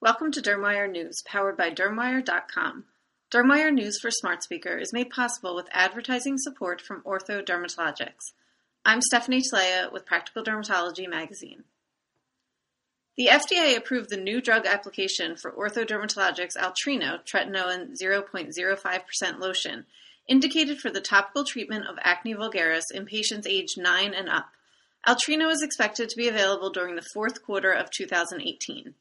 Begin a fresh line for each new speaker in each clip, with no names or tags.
Welcome to Dermwire News, powered by Dermwire.com. Dermwire News for Smart Speaker is made possible with advertising support from Ortho Dermatologics. I'm Stephanie Tlea with Practical Dermatology Magazine. The FDA approved the new drug application for Ortho Dermatologics Altreno tretinoin 0.05% lotion, indicated for the topical treatment of acne vulgaris in patients aged 9 and up. Altreno is expected to be available during the fourth quarter of 2018.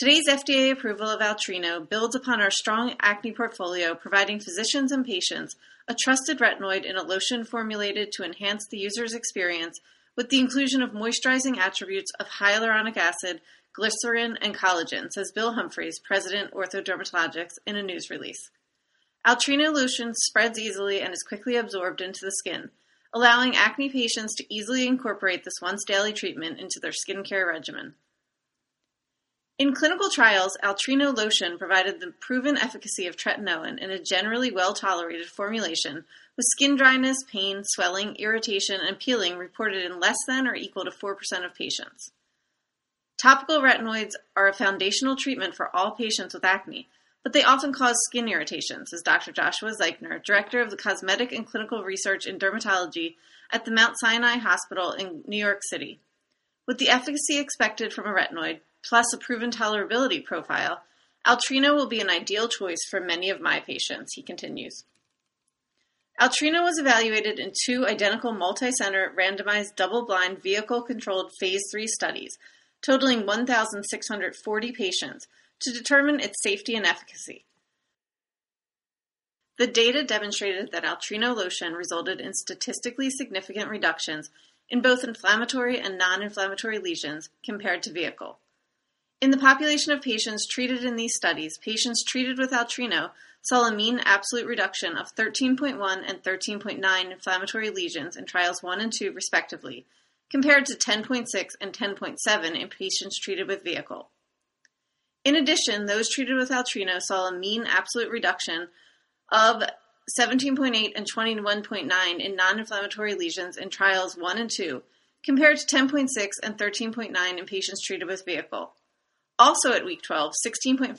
Today's FDA approval of Altreno builds upon our strong acne portfolio, providing physicians and patients a trusted retinoid in a lotion formulated to enhance the user's experience with the inclusion of moisturizing attributes of hyaluronic acid, glycerin, and collagen, says Bill Humphries, President, Ortho Dermatologics, in a news release. Altreno lotion spreads easily and is quickly absorbed into the skin, allowing acne patients to easily incorporate this once daily treatment into their skincare regimen. In clinical trials, Altreno lotion provided the proven efficacy of tretinoin in a generally well-tolerated formulation, with skin dryness, pain, swelling, irritation, and peeling reported in less than or equal to 4% of patients. Topical retinoids are a foundational treatment for all patients with acne, but they often cause skin irritation, says Dr. Joshua Zeichner, director of the Cosmetic and Clinical Research in Dermatology at the Mount Sinai Hospital in New York City. With the efficacy expected from a retinoid, plus a proven tolerability profile, Altreno will be an ideal choice for many of my patients, he continues. Altreno was evaluated in two identical multi-center randomized double-blind vehicle-controlled phase 3 studies, totaling 1,640 patients, to determine its safety and efficacy. The data demonstrated that Altreno lotion resulted in statistically significant reductions in both inflammatory and non-inflammatory lesions compared to vehicle. In the population of patients treated in these studies, patients treated with Altreno saw a mean absolute reduction of 13.1 and 13.9 inflammatory lesions in trials 1 and 2 respectively, compared to 10.6 and 10.7 in patients treated with vehicle. In addition, those treated with Altreno saw a mean absolute reduction of 17.8 and 21.9 in non-inflammatory lesions in trials 1 and 2, compared to 10.6 and 13.9 in patients treated with vehicle. Also at week 12, 16.5%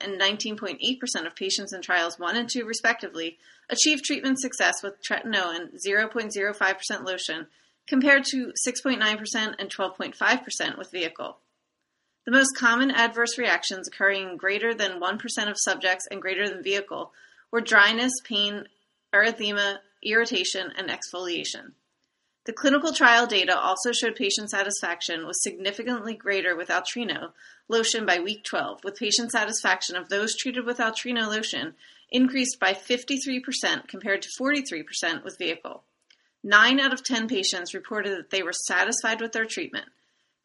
and 19.8% of patients in trials 1 and 2 respectively achieved treatment success with tretinoin 0.05% lotion compared to 6.9% and 12.5% with vehicle. The most common adverse reactions occurring in greater than 1% of subjects and greater than vehicle were dryness, pain, erythema, irritation, and exfoliation. The clinical trial data also showed patient satisfaction was significantly greater with Altreno lotion by week 12, with patient satisfaction of those treated with Altreno lotion increased by 53% compared to 43% with vehicle. 9 out of 10 patients reported that they were satisfied with their treatment.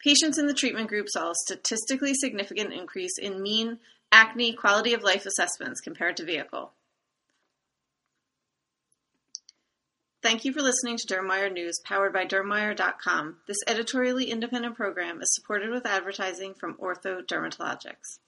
Patients in the treatment group saw a statistically significant increase in mean acne quality of life assessments compared to vehicle. Thank you for listening to Dermwire News, powered by Dermwire.com. This editorially independent program is supported with advertising from Ortho Dermatologics.